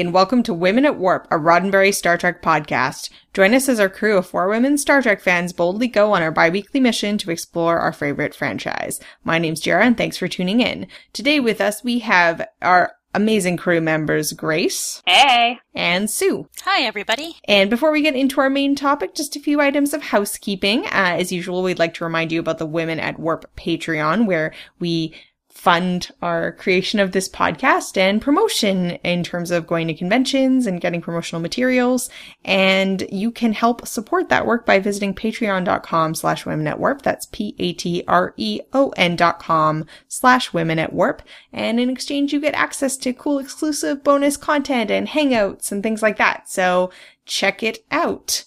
and welcome to Women at Warp, a Roddenberry Star Trek podcast. Join us as our crew of four women Star Trek fans boldly go on our bi-weekly mission to explore our favorite franchise. My name's Jarrah, and thanks for tuning in. Today with us, we have our amazing crew members, Grace. Hey. And Sue. Hi, everybody. And before we get into our main topic, just a few items of housekeeping. Uh, as usual, we'd like to remind you about the Women at Warp Patreon, where we fund our creation of this podcast and promotion in terms of going to conventions and getting promotional materials. And you can help support that work by visiting patreon.com slash women at warp. That's P-A-T-R-E-O-N dot com slash women at warp. And in exchange, you get access to cool exclusive bonus content and hangouts and things like that. So check it out.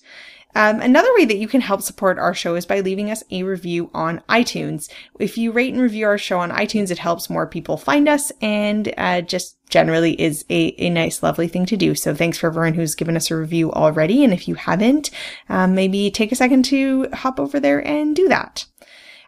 Um, another way that you can help support our show is by leaving us a review on iTunes. If you rate and review our show on iTunes, it helps more people find us and uh, just generally is a, a nice, lovely thing to do. So thanks for everyone who's given us a review already. And if you haven't, um, maybe take a second to hop over there and do that.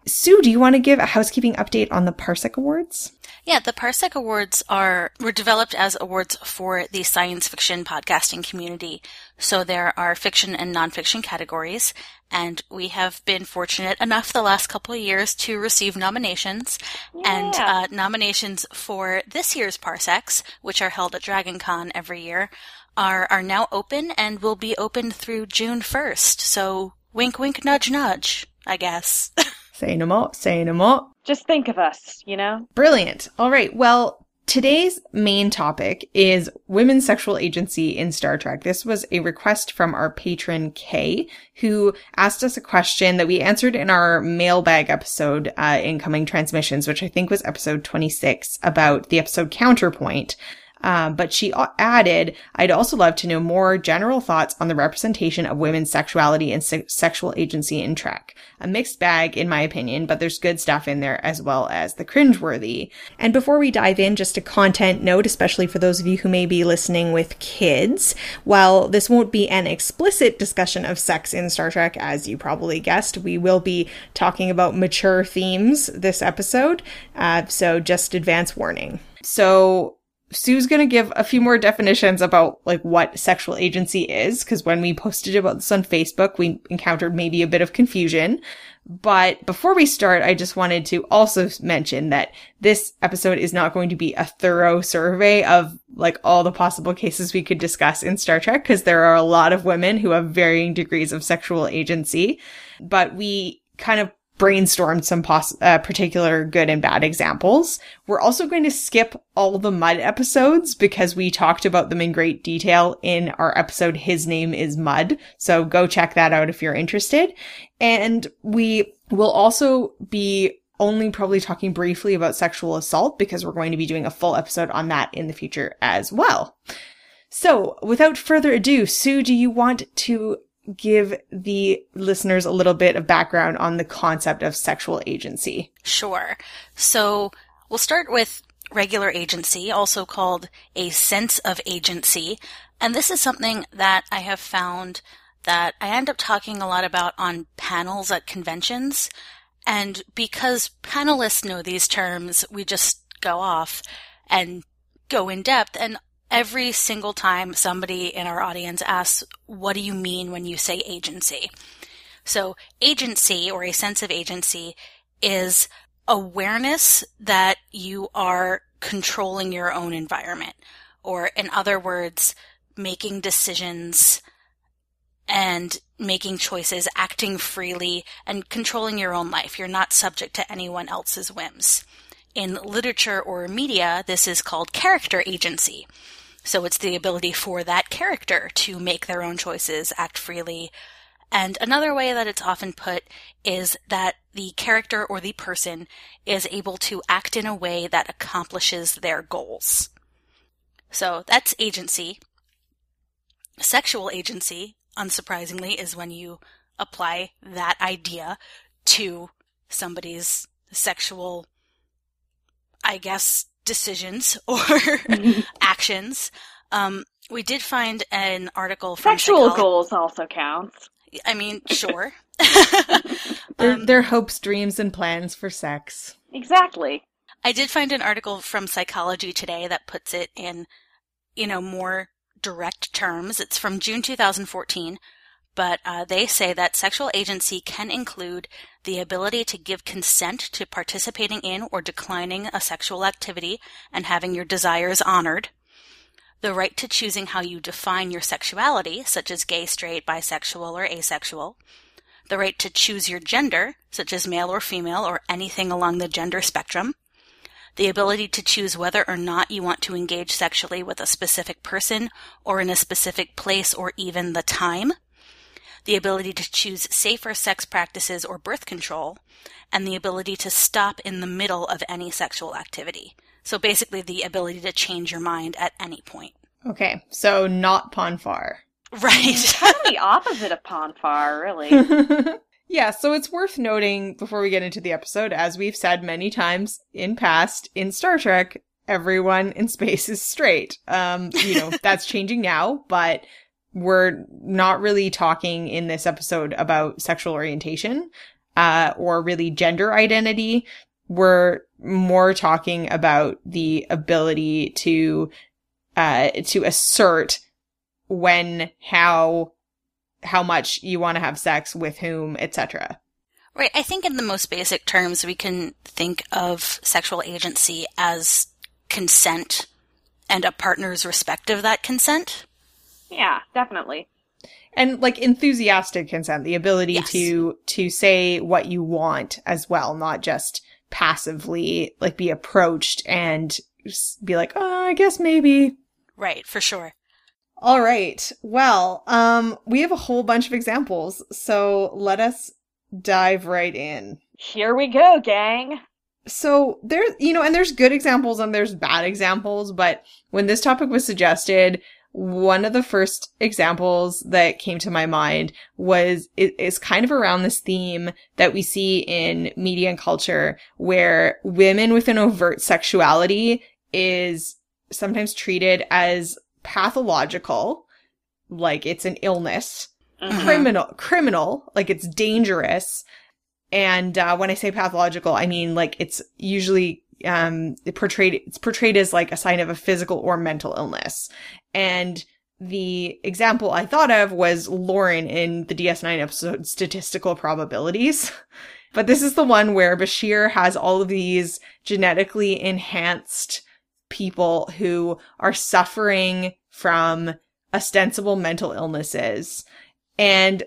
Sue, do you want to give a housekeeping update on the Parsec Awards? Yeah, the Parsec Awards are were developed as awards for the science fiction podcasting community. So there are fiction and nonfiction categories, and we have been fortunate enough the last couple of years to receive nominations. Yeah. And uh, nominations for this year's Parsecs, which are held at DragonCon every year, are are now open and will be open through June first. So wink, wink, nudge, nudge. I guess. say no more. Say no more. Just think of us, you know? Brilliant. All right. Well, today's main topic is women's sexual agency in Star Trek. This was a request from our patron Kay, who asked us a question that we answered in our mailbag episode, uh, incoming transmissions, which I think was episode 26 about the episode counterpoint. Uh, but she added, I'd also love to know more general thoughts on the representation of women's sexuality and se- sexual agency in Trek. A mixed bag, in my opinion, but there's good stuff in there as well as the cringeworthy. And before we dive in, just a content note, especially for those of you who may be listening with kids. While this won't be an explicit discussion of sex in Star Trek, as you probably guessed, we will be talking about mature themes this episode. Uh, so just advance warning. So Sue's going to give a few more definitions about like what sexual agency is because when we posted about this on Facebook, we encountered maybe a bit of confusion. But before we start, I just wanted to also mention that this episode is not going to be a thorough survey of like all the possible cases we could discuss in Star Trek because there are a lot of women who have varying degrees of sexual agency. But we kind of brainstormed some pos- uh, particular good and bad examples. We're also going to skip all the Mudd episodes because we talked about them in great detail in our episode His Name is Mudd. So go check that out if you're interested. And we will also be only probably talking briefly about sexual assault because we're going to be doing a full episode on that in the future as well. So, without further ado, Sue, do you want to give the listeners a little bit of background on the concept of sexual agency? Sure. So we'll start with regular agency, also called a sense of agency. And this is something that I have found that I end up talking a lot about on panels at conventions. And because panelists know these terms, we just go off and go in depth. And every single time somebody in our audience asks, what do you mean when you say agency? So agency or a sense of agency is awareness that you are controlling your own environment or in other words, making decisions and making choices, acting freely and controlling your own life. You're not subject to anyone else's whims. In literature or media, this is called character agency. So it's the ability for that character to make their own choices, act freely. And another way that it's often put is that the character or the person is able to act in a way that accomplishes their goals. So that's agency. Sexual agency, unsurprisingly, is when you apply that idea to somebody's sexual, I guess, decisions or actions. Um, we did find an article from Sexual Psycholo- goals also counts. I mean, sure. Um, their hopes, dreams, and plans for sex. Exactly. I did find an article from Psychology Today that puts it in you know, more direct terms. It's from June 2014, but uh, they say that sexual agency can include the ability to give consent to participating in or declining a sexual activity and having your desires honored, the right to choosing how you define your sexuality, such as gay, straight, bisexual, or asexual, the right to choose your gender, such as male or female, or anything along the gender spectrum, the ability to choose whether or not you want to engage sexually with a specific person or in a specific place or even the time, the ability to choose safer sex practices or birth control, and the ability to stop in the middle of any sexual activity. So basically, the ability to change your mind at any point. Okay, so not Pon farr. Right. kind of the opposite of Pon farr, really. yeah, so it's worth noting before we get into the episode, as we've said many times in past in Star Trek, everyone in space is straight. Um, you know, that's changing now, but we're not really talking in this episode about sexual orientation, uh, or really gender identity. We're more talking about the ability to, uh, to assert when, how, how much you want to have sex with whom, etc. Right. I think in the most basic terms, we can think of sexual agency as consent and a partner's respect of that consent. Yeah, definitely. And like enthusiastic consent, the ability Yes. to to say what you want as well, not just passively like be approached and be like, "Oh, I guess maybe." Right, for sure. All right. Well, um we have a whole bunch of examples, so let us dive right in. Here we go, gang. So there's, you know, and there's good examples and there's bad examples, but when this topic was suggested, one of the first examples that came to my mind was, is kind of around this theme that we see in media and culture where women with an overt sexuality is sometimes treated as pathological, like it's an illness Mhm. criminal criminal like it's dangerous and uh, when i say pathological i mean like it's usually um it portrayed it's portrayed as like a sign of a physical or mental illness. And the example i thought of was lauren in the ds9 episode statistical probabilities. But this is the one where bashir has all of these genetically enhanced people who are suffering from ostensible mental illnesses. And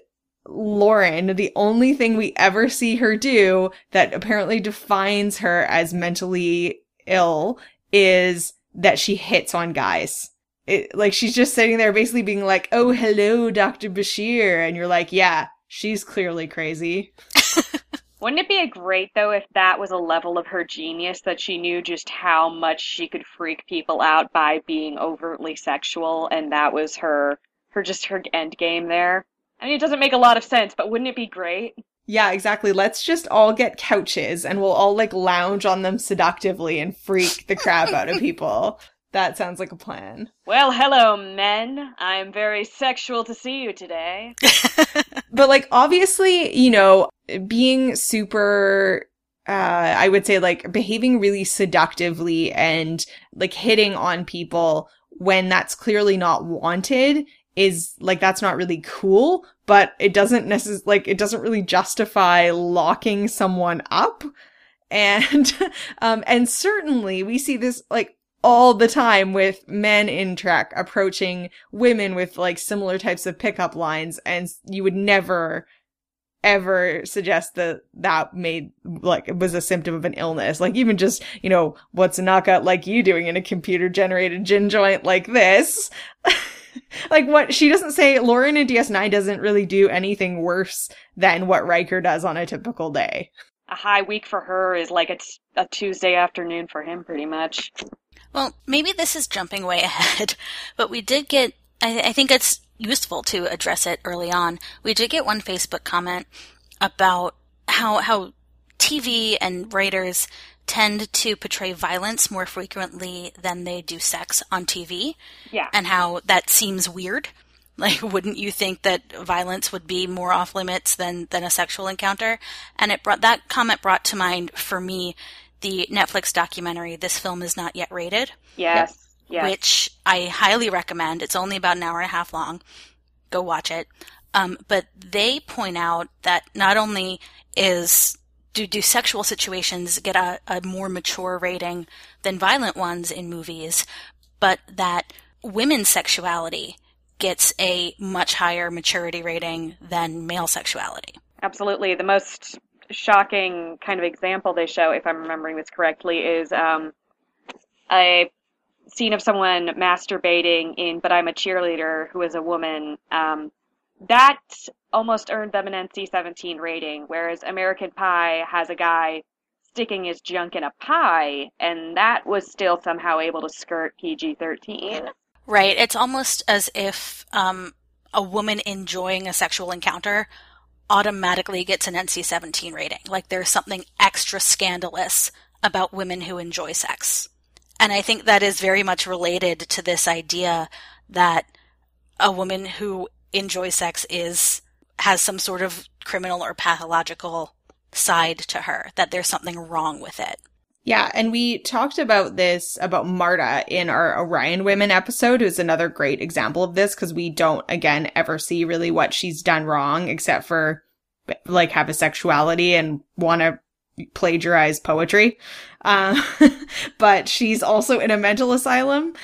Lauren, the only thing we ever see her do that apparently defines her as mentally ill is that she hits on guys. It, like she's just sitting there basically being like, "Oh, hello, Dr. Bashir." And you're like, "Yeah, she's clearly crazy." Wouldn't it be great though if that was a level of her genius that she knew just how much she could freak people out by being overtly sexual and that was her her just her end game there? I mean it doesn't make a lot of sense, but wouldn't it be great? Yeah, exactly. Let's just all get couches and we'll all like lounge on them seductively and freak the crap out of people. That sounds like a plan. Well, hello men. I'm very sexual to see you today. but like obviously you know being super uh i would say like behaving really seductively and like hitting on people when that's clearly not wanted is like that's not really cool but it doesn't necessarily like it doesn't really justify locking someone up. And um and certainly we see this like all the time with men in Trek approaching women with like similar types of pickup lines and you would never ever suggest that that made like it was a symptom of an illness. Like even just you know what's a knockout like you doing in a computer generated gin joint like this like what she doesn't say lauren in ds9 doesn't really do anything worse than what Riker does on a typical day A high week for her is like it's a Tuesday afternoon for him pretty much. Well, maybe this is jumping way ahead, but we did get, I, I think it's useful to address it early on. We did get one Facebook comment about how, how TV and writers tend to portray violence more frequently than they do sex on TV Yeah. and how that seems weird. Like, wouldn't you think that violence would be more off limits than, than a sexual encounter? And it brought, that comment brought to mind for me the Netflix documentary, This Film Is Not Yet Rated. Yes. Yeah. which I highly recommend. It's only about an hour and a half long. Go watch it. Um, but they point out that not only is do, do sexual situations get a, a more mature rating than violent ones in movies, but that women's sexuality gets a much higher maturity rating than male sexuality. Absolutely. The most shocking kind of example they show, if I'm remembering this correctly, is um, a scene of someone masturbating in But I'm a Cheerleader, who is a woman. Um, that almost earned them an NC 17 rating, whereas American Pie has a guy sticking his junk in a pie, and that was still somehow able to skirt PG 13. Right. It's almost as if um, a woman enjoying a sexual encounter automatically gets an NC 17 rating. Like there's something extra scandalous about women who enjoy sex. And I think that is very much related to this idea that a woman who enjoys sex is has some sort of criminal or pathological side to her, that there's something wrong with it. Yeah, and we talked about this about Marta in our Orion Women episode, who's another great example of this because we don't again ever see really what she's done wrong except for like have a sexuality and want to plagiarize poetry. Um, but she's also in a mental asylum.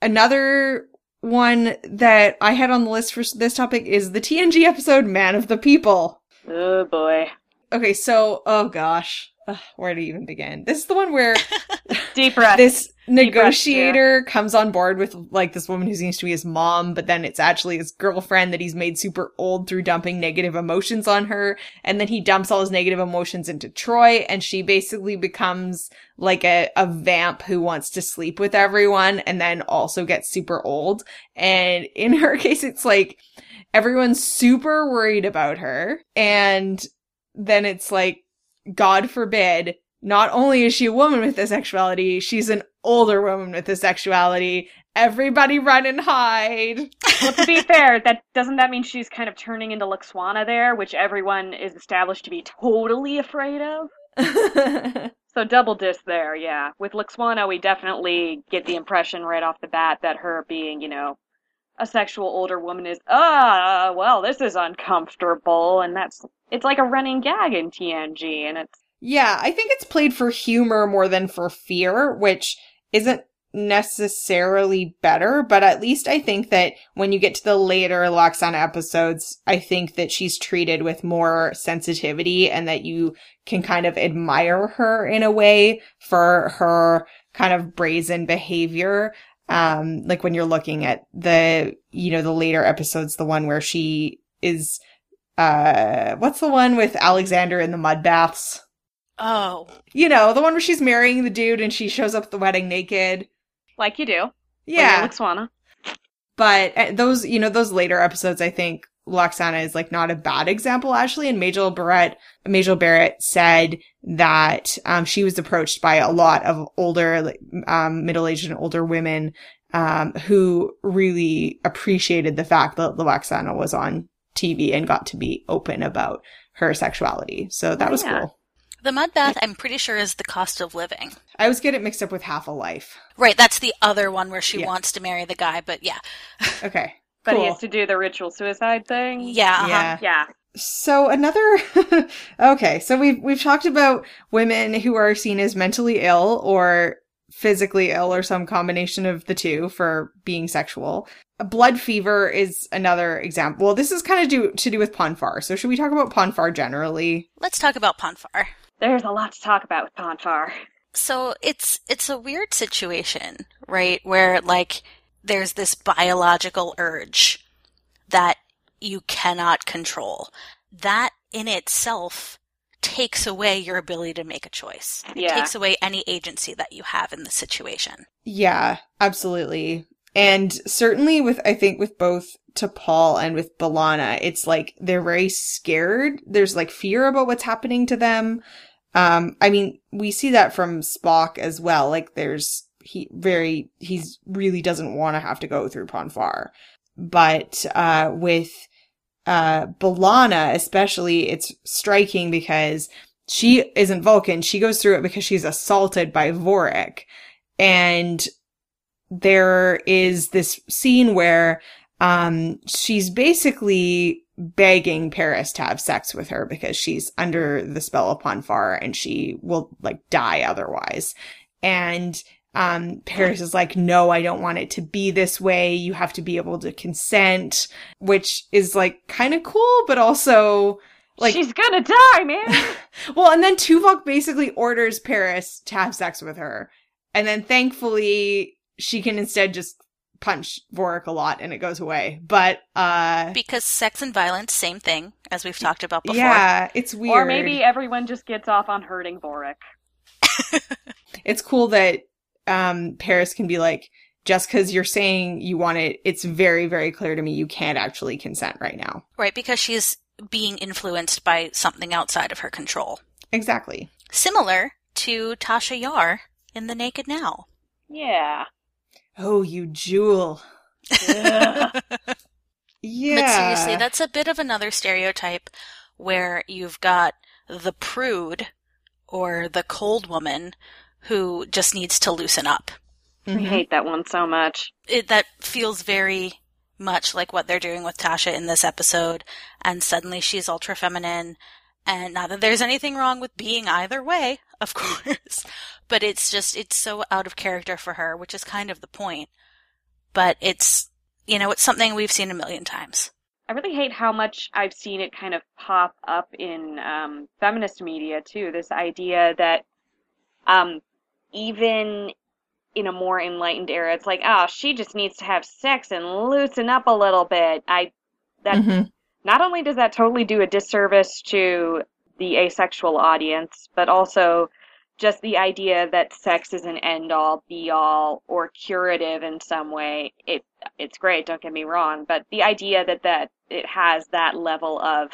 Another one that I had on the list for this topic is the TNG episode Man of the People. Oh boy. Okay, so, oh gosh. Ugh, where to even begin? This is the one where Deep breath. this Deep breath, negotiator comes on board with like this woman who seems to be his mom, but then it's actually his girlfriend that he's made super old through dumping negative emotions on her. And then he dumps all his negative emotions into Troi and she basically becomes like a, a vamp who wants to sleep with everyone and then also gets super old. And in her case, it's like everyone's super worried about her. And then it's like, God forbid, not only is she a woman with a sexuality, she's an older woman with a sexuality. Everybody run and hide. well, to be fair, that doesn't that mean she's kind of turning into Lwaxana there, which everyone is established to be totally afraid of? So double diss there, yeah. With Lwaxana, we definitely get the impression right off the bat that her being, you know, a sexual older woman is, ah, well, this is uncomfortable, and that's it's like a running gag in TNG, and it's yeah, I think it's played for humor more than for fear, which isn't necessarily better, but at least I think that when you get to the later Lwaxana episodes, I think that she's treated with more sensitivity and that you can kind of admire her in a way for her kind of brazen behavior. Um, like when you're looking at the, you know, the later episodes, the one where she is, uh, what's the one with Alexander in the mud baths? Oh. You know, the one where she's marrying the dude and she shows up at the wedding naked. like you do. Yeah. Lwaxana. But uh, those, you know, those later episodes, I think Lwaxana is like not a bad example, actually. And Majel Barrett, Majel Barrett said that, um, she was approached by a lot of older, like, um, middle-aged and older women, um, who really appreciated the fact that Lwaxana was on TV and got to be open about her sexuality. So that Oh, was yeah. cool. The mud bath, I'm pretty sure, is the cost of living. I always get it mixed up with Half a Life. Right, that's the other one where she Yeah. wants to marry the guy, but yeah. Okay. But he has to do the ritual suicide thing. Yeah, uh-huh. Yeah. Yeah. So another okay, so we've we've talked about women who are seen as mentally ill or physically ill or some combination of the two for being sexual. Blood fever is another example. Well, this is kind of do to do with Pon farr. So should we talk about Pon farr generally? Let's talk about Pon farr. There's a lot to talk about with Pon farr. So it's it's a weird situation, right? Where like there's this biological urge that you cannot control. That in itself takes away your ability to make a choice. It Yeah. takes away any agency that you have in the situation. Yeah, absolutely. And certainly with, I think with both T'Pol and with B'Elanna, it's like they're very scared. There's like fear about what's happening to them. Um, I mean, we see that from Spock as well. Like there's, he very, he's really doesn't want to have to go through Pon farr. But, uh, with, uh, B'Elanna especially, it's striking because she isn't Vulcan. She goes through it because she's assaulted by Vorik. And there is this scene where um, she's basically begging Paris to have sex with her because she's under the spell of Pon farr and she will like die otherwise. And um, Paris is like, no, I don't want it to be this way. You have to be able to consent, which is like kind of cool, but also like she's gonna die, man. well, and then Tuvok basically orders Paris to have sex with her, and then thankfully she can instead just punch Vorik a lot and it goes away. But uh because sex and violence, same thing as we've talked about before. Yeah, it's weird. Or maybe everyone just gets off on hurting Vorik. it's cool that um Paris can be like just because you're saying you want it, it's very, very clear to me you can't actually consent right now. Right, because she's being influenced by something outside of her control. Exactly. Similar to Tasha Yar in The Naked Now. Yeah. Oh, you jewel. yeah. But seriously, that's a bit of another stereotype where you've got the prude or the cold woman who just needs to loosen up. Mm-hmm. I hate that one so much. It, that feels very much like what they're doing with Tasha in this episode, and suddenly she's ultra feminine. And not that there's anything wrong with being either way, of course, but it's just, it's so out of character for her, which is kind of the point. But it's, you know, it's something we've seen a million times. I really hate how much I've seen it kind of pop up in um, feminist media too. This idea that um, even in a more enlightened era, it's like, oh, she just needs to have sex and loosen up a little bit. I that mm-hmm. not only does that totally do a disservice to the asexual audience, but also just the idea that sex is an end all be all or curative in some way. It it's great, don't get me wrong, but the idea that that it has that level of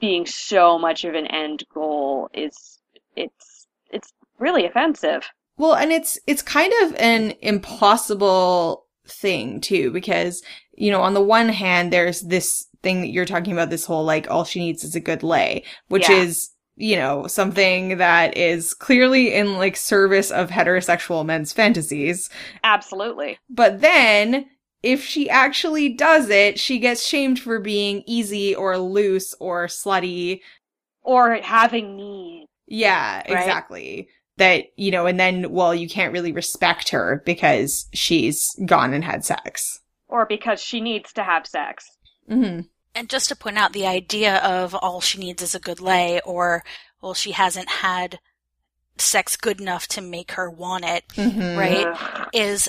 being so much of an end goal is it's it's really offensive. Well, and it's, it's kind of an impossible thing too, because, you know, on the one hand, there's this thing that you're talking about, this whole like, all she needs is a good lay, which yeah. is, you know, something that is clearly in like service of heterosexual men's fantasies. Absolutely. But then if she actually does it, she gets shamed for being easy or loose or slutty. Or having needs. Yeah, right? exactly that, you know, and then, well, you can't really respect her because she's gone and had sex. Or because she needs to have sex. Mm-hmm. And just to point out the idea of all she needs is a good lay, or, well, she hasn't had sex good enough to make her want it, mm-hmm. right, is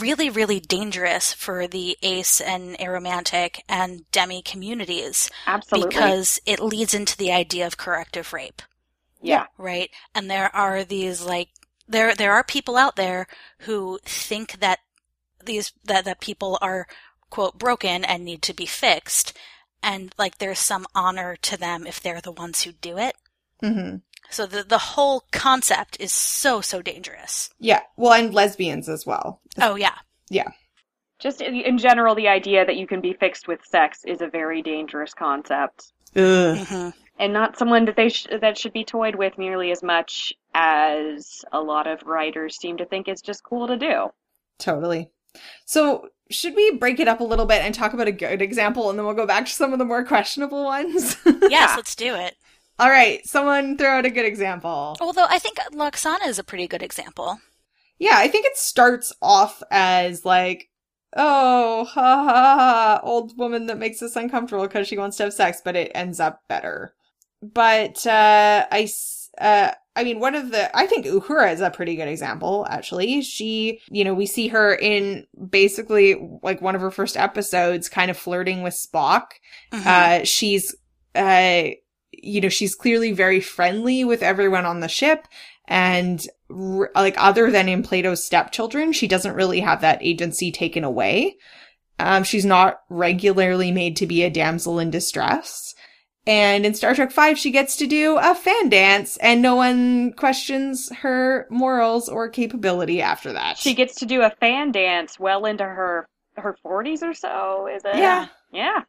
really, really dangerous for the ace and aromantic and demi communities. Absolutely. Because it leads into the idea of corrective rape. Yeah. Right? And there are these like there there are people out there who think that these that that people are quote broken and need to be fixed and like there's some honor to them if they're the ones who do it. Mm-hmm. So the the whole concept is so so dangerous. Yeah. Well, and lesbians as well. Oh yeah. Yeah. Just in general, the idea that you can be fixed with sex is a very dangerous concept. Ugh. Mm-hmm and not someone that they sh- that should be toyed with nearly as much as a lot of writers seem to think is just cool to do. Totally. So, should we break it up a little bit and talk about a good example and then we'll go back to some of the more questionable ones? yes, let's do it. All right, someone throw out a good example. Although I think Lwaxana is a pretty good example. Yeah, I think it starts off as like, oh, ha ha ha, old woman that makes us uncomfortable because she wants to have sex, but it ends up better but uh, I, uh, I mean, one of the, I think Uhura is a pretty good example, actually. She, you know, we see her in basically like one of her first episodes kind of flirting with Spock. Mm-hmm. Uh, she's, uh, you know, she's clearly very friendly with everyone on the ship. And r- like, other than in Plato's stepchildren, she doesn't really have that agency taken away. Um, she's not regularly made to be a damsel in distress. And in Star Trek V, she gets to do a fan dance and no one questions her morals or capability after that. She gets to do a fan dance well into her her 40s or so, is it? Yeah. Yeah.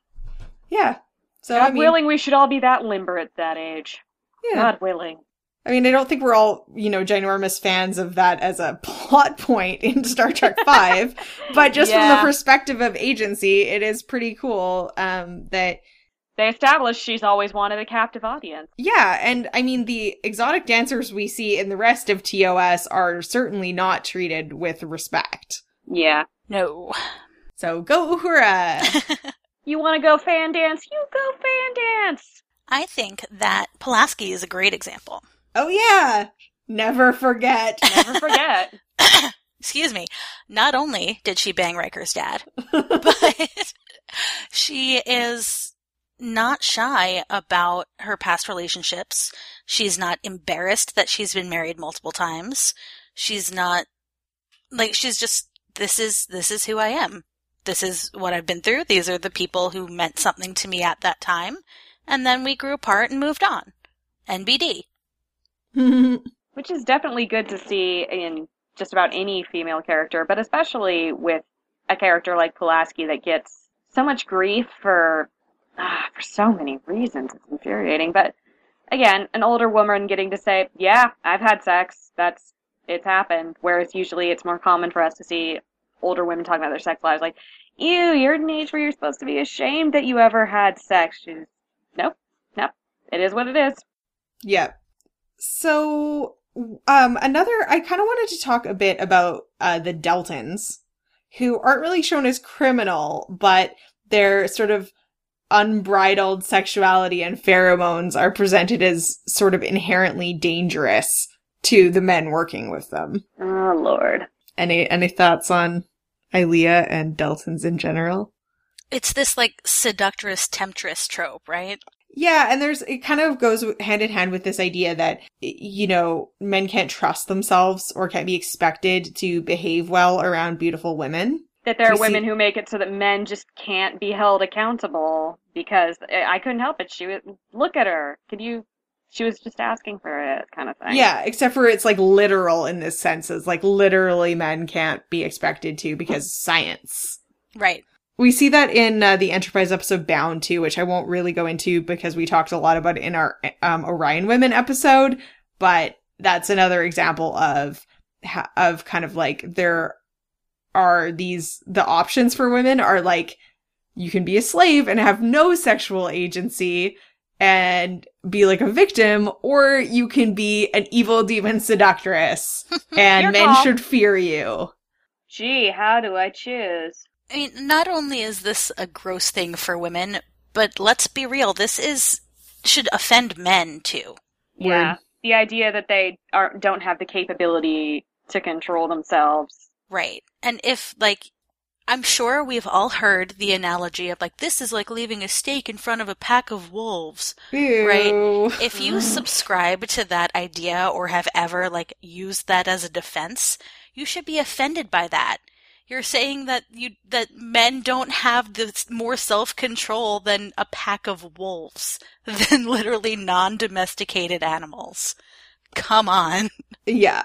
Yeah. So God I mean, willing we should all be that limber at that age. Yeah. God willing. I mean, I don't think we're all, you know, ginormous fans of that as a plot point in Star Trek 5, but just from the perspective of agency, it is pretty cool um, that They established she's always wanted a captive audience. Yeah, and I mean the exotic dancers we see in the rest of TOS are certainly not treated with respect. Yeah. No. So go Uhura! You want to go fan dance? You go fan dance. I think that Pulaski is a great example. oh yeah, never forget. Never forget. Excuse me. Not only did she bang Riker's dad, but she is not shy about her past relationships. She's not embarrassed that she's been married multiple times. She's not like she's just this is this is who I am. This is what I've been through. These are the people who meant something to me at that time. And then we grew apart and moved on. NBD. Which is definitely good to see in just about any female character, but especially with a character like Pulaski that gets so much grief for ah, for so many reasons. It's infuriating. But again, an older woman getting to say, "Yeah, I've had sex. That's it's happened." Whereas usually it's more common for us to see older women talking about their sex lives, like, "Ew, you're an age where you're supposed to be ashamed that you ever had sex." She's, nope, nope. It is what it is. yeah. So um another I kind of wanted to talk a bit about uh the Deltans who aren't really shown as criminal, but they're sort of unbridled sexuality and pheromones are presented as sort of inherently dangerous to the men working with them. Oh Lord. Any any thoughts on Ilia and Deltans in general? It's this like seductress temptress trope, right? Yeah, and there's it kind of goes hand in hand with this idea that you know men can't trust themselves or can't be expected to behave well around beautiful women. That there are you see- women who make it so that men just can't be held accountable because I I couldn't help it. She was look at her. Could you? She was just asking for it, kind of thing. Yeah, except for it's like literal in this sense, is like literally men can't be expected to because science. Right. We see that in uh, the Enterprise episode Bound too, which I won't really go into because we talked a lot about it in our um, Orion Women episode. But that's another example of of kind of like there are these the options for women are like you can be a slave and have no sexual agency and be like a victim, or you can be an evil demon seductress and men call. should fear you. Gee, how do I choose? I mean, not only is this a gross thing for women, but let's be real, this is should offend men too. Yeah, Word. the idea that they are don't have the capability to control themselves. Right. And if like I'm sure we've all heard the analogy of like this is like leaving a steak in front of a pack of wolves. Ew. If you mm. subscribe to that idea or have ever like used that as a defense, you should be offended by that. You're saying that you that men don't have this more self-control than a pack of wolves, than literally non-domesticated animals. Come on. Yeah.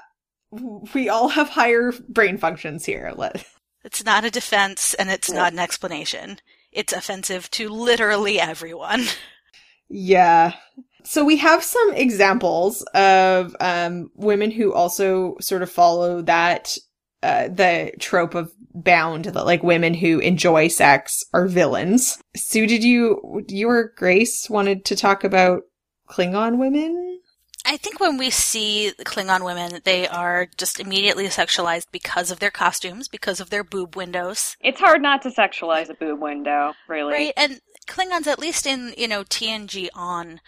We all have higher brain functions here. Let It's not a defense and it's not an explanation. It's offensive to literally everyone. Yeah. So we have some examples of um women who also sort of follow that uh the trope of bound that like women who enjoy sex are villains. Sue, did you you or Grace wanted to talk about Klingon women? I think when we see Klingon women, they are just immediately sexualized because of their costumes, because of their boob windows. It's hard not to sexualize a boob window, really. Right? And Klingons, at least in, you know, TNG on,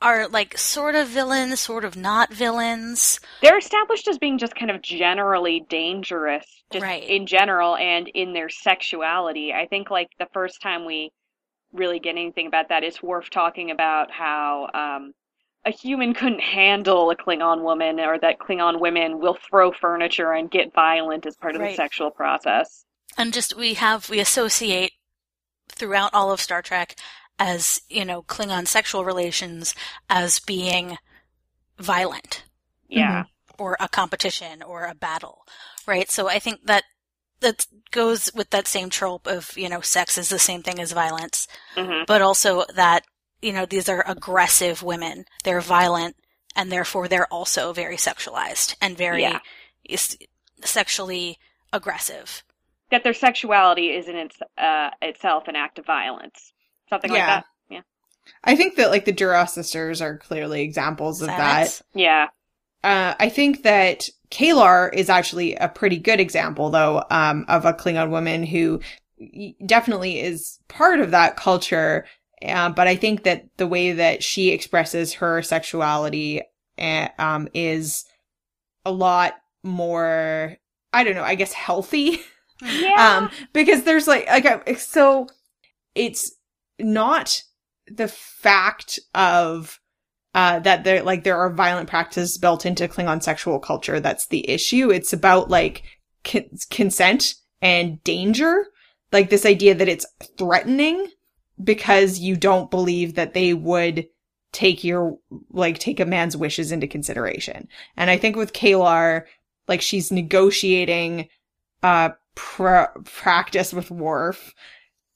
are like sort of villains, sort of not villains. They're established as being just kind of generally dangerous, just Right. in general and in their sexuality. I think like the first time we really get anything about that is Worf talking about how um, a human couldn't handle a Klingon woman, or that Klingon women will throw furniture and get violent as part of Right. the sexual process. And just we have, we associate throughout all of Star Trek as, you know, Klingon sexual relations as being violent. Yeah. or a competition or a battle, right? So I think that that goes with that same trope of, you know, sex is the same thing as violence, hmm but also that, you know, these are aggressive women. They're violent and therefore they're also very sexualized and very Yeah. sexually aggressive. That their sexuality is in its, uh, itself an act of violence. Something like that. Yeah. I think that like the Duras sisters are clearly examples of that. Silence. Yeah. Uh, I think that K'Ehleyr is actually a pretty good example, though, um, of a Klingon woman who definitely is part of that culture. Uh, but I think that the way that she expresses her sexuality uh, um, is a lot more, I don't know, I guess healthy. Yeah. um because there's like like a, so it's not the fact of uh that there like there are violent practices built into Klingon sexual culture that's the issue it's about like con- consent and danger like this idea that it's threatening because you don't believe that they would take your like take a man's wishes into consideration and i think with K'Ehleyr like she's negotiating uh pr- practice with Worf,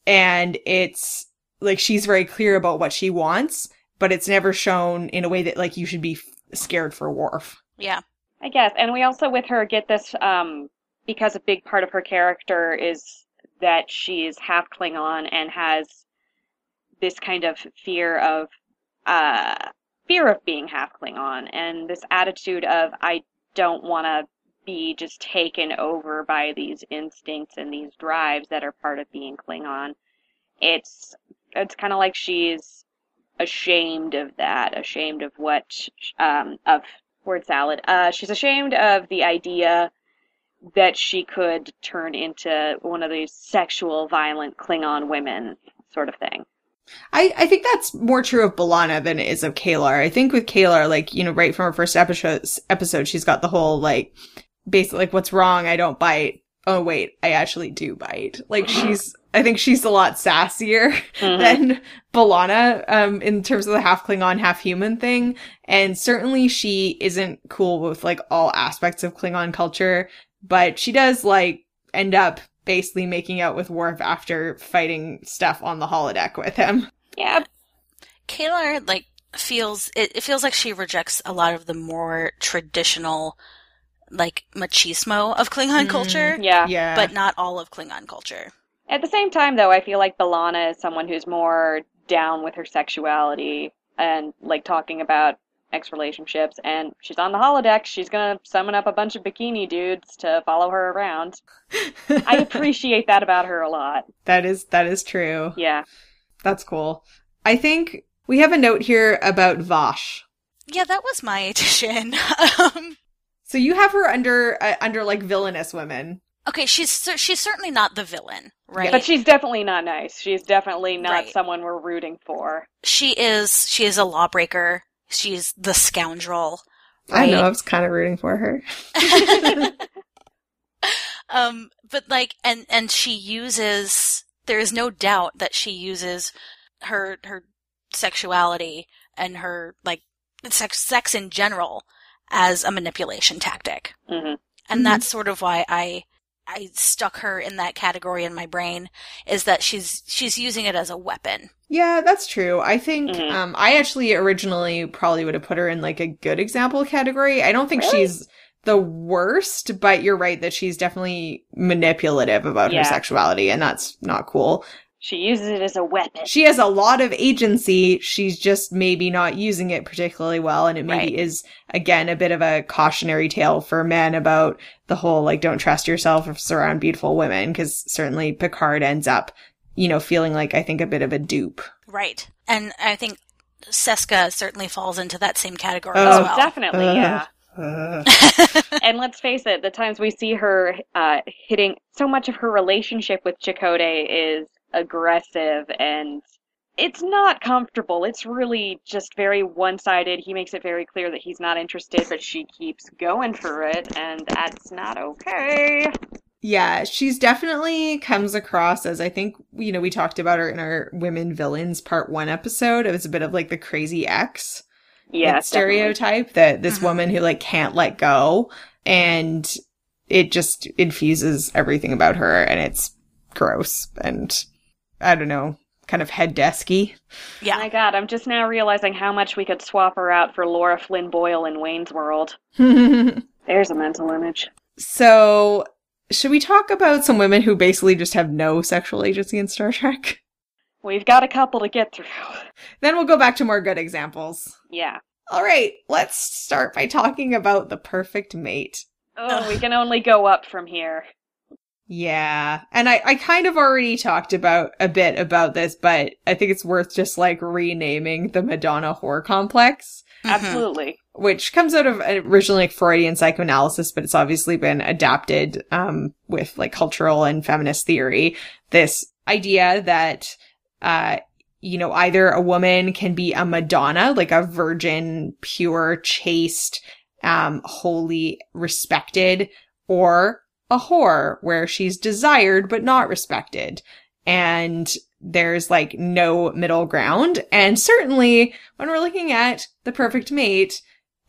and it's like she's very clear about what she wants, but it's never shown in a way that like you should be f- scared for Worf. Yeah. I guess. And we also with her get this um because a big part of her character is that she's half Klingon and has this kind of fear of uh fear of being half Klingon and this attitude of I don't want to be just taken over by these instincts and these drives that are part of being Klingon. It's it's kind of like she's ashamed of that, ashamed of what um of word salad. Uh, she's ashamed of the idea that she could turn into one of these sexual, violent Klingon women, sort of thing. I, I think that's more true of B'Elanna than it is of K'Ehleyr. I think with K'Ehleyr, like, you know, right from her first episode, episode, she's got the whole, like, basically, like, what's wrong? I don't bite. Oh, wait, I actually do bite. Like, she's, I think she's a lot sassier Mhm. than B'Elanna, um, in terms of the half Klingon, half human thing. And certainly she isn't cool with, like, all aspects of Klingon culture, but she does, like, end up basically making out with Worf after fighting stuff on the holodeck with him. Yeah, K'Ehleyr like feels it, it feels like she rejects a lot of the more traditional like machismo of Klingon Mm. culture, yeah. Yeah. but not all of Klingon culture. At the same time, though, I feel like B'Elanna is someone who's more down with her sexuality and like talking about ex relationships. And she's on the holodeck. She's gonna summon up a bunch of bikini dudes to follow her around. I appreciate that about her a lot. that is that is true. Yeah. That's cool. I think we have a note here about Vash. Yeah, that was my addition. um, So you have her under uh, under like villainous women. okay, she's she's certainly not the villain, right? But she's definitely not nice. She's definitely not Right. someone we're rooting for. she is she is a lawbreaker. She's the scoundrel. I know. I was kind of rooting for her. um, but like, and and she uses. There is no doubt that she uses her her sexuality and her like sex sex in general as a manipulation tactic, hmm and Mhm. that's sort of why I I stuck her in that category in my brain is that she's she's using it as a weapon. Yeah, that's true. I think Mhm. um I actually originally probably would have put her in like a good example category. I don't think Really? she's the worst, but you're right that she's definitely manipulative about Yeah. her sexuality and that's not cool. She uses it as a weapon. She has a lot of agency. She's just maybe not using it particularly well. And it maybe Right. is, again, a bit of a cautionary tale for men about the whole, like, don't trust yourself or surround beautiful women. Cause certainly Picard ends up, you know, feeling like, I think, a bit of a dupe. Right. And I think Seska certainly falls into that same category Oh, as oh, well. definitely, Uh. yeah. Uh, And let's face it, the times we see her uh, hitting, so much of her relationship with Chakotay is aggressive and it's not comfortable. It's really just very one sided. He makes it very clear that he's not interested, but she keeps going for it, and that's not okay. yeah, she's definitely comes across as I think, you know, we talked about her in our women villains part one episode. It was a bit of like the crazy ex. Yeah, like, stereotype that this Mhm. woman who like can't let go and it just infuses everything about her and it's gross and I don't know, kind of head desky. Yeah. My God, I'm just now realizing how much we could swap her out for Lara Flynn Boyle in Wayne's World. There's a mental image. so, should we talk about some women who basically just have no sexual agency in Star Trek? We've got a couple to get through. Then we'll go back to more good examples. Yeah. All right, let's start by talking about the perfect mate. Oh, we can only go up from here. Yeah. And I, I kind of already talked about a bit about this, but I think it's worth just like renaming the Madonna whore complex, Mhm. Absolutely. which comes out of originally like Freudian psychoanalysis, but it's obviously been adapted, um, with like cultural and feminist theory. This idea that, uh, you know, either a woman can be a Madonna, like a virgin, pure, chaste, um, holy, respected, or a whore where she's desired but not respected. And there's like no middle ground. And certainly when we're looking at the perfect mate,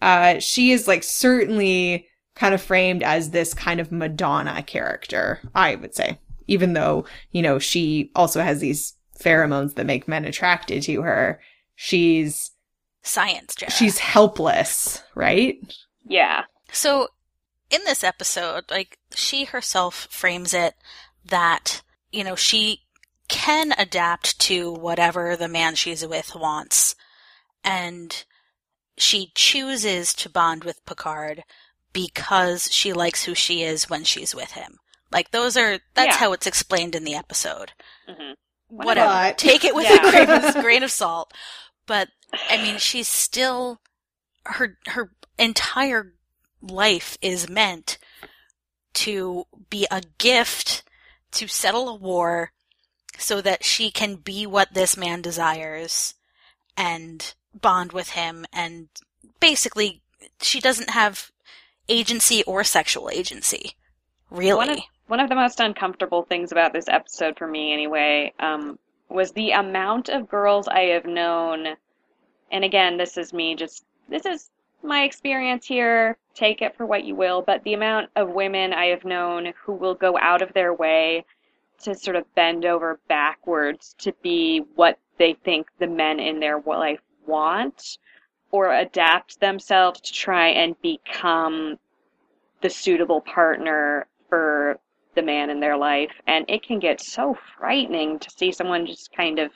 uh, she is like certainly kind of framed as this kind of Madonna character, I would say, even though, you know, she also has these pheromones that make men attracted to her. She's, Science, Jarrah. she's helpless, right? Yeah. So, in this episode, like, she herself frames it that, you know, she can adapt to whatever the man she's with wants. And she chooses to bond with Picard because she likes who she is when she's with him. Like, those are, that's Yeah. how it's explained in the episode. hmm Whatever. But- Take it with Yeah. a grain of, grain of salt. But, I mean, she's still, her, her entire life is meant to be a gift to settle a war so that she can be what this man desires and bond with him and basically she doesn't have agency or sexual agency really One of, one of the most uncomfortable things about this episode for me, anyway, um, was the amount of girls I have known. And again, this is me just, this is my experience here. Take it for what you will. But the amount of women I have known who will go out of their way to sort of bend over backwards to be what they think the men in their life want or adapt themselves to try and become the suitable partner for the man in their life. And it can get so frightening to see someone just kind of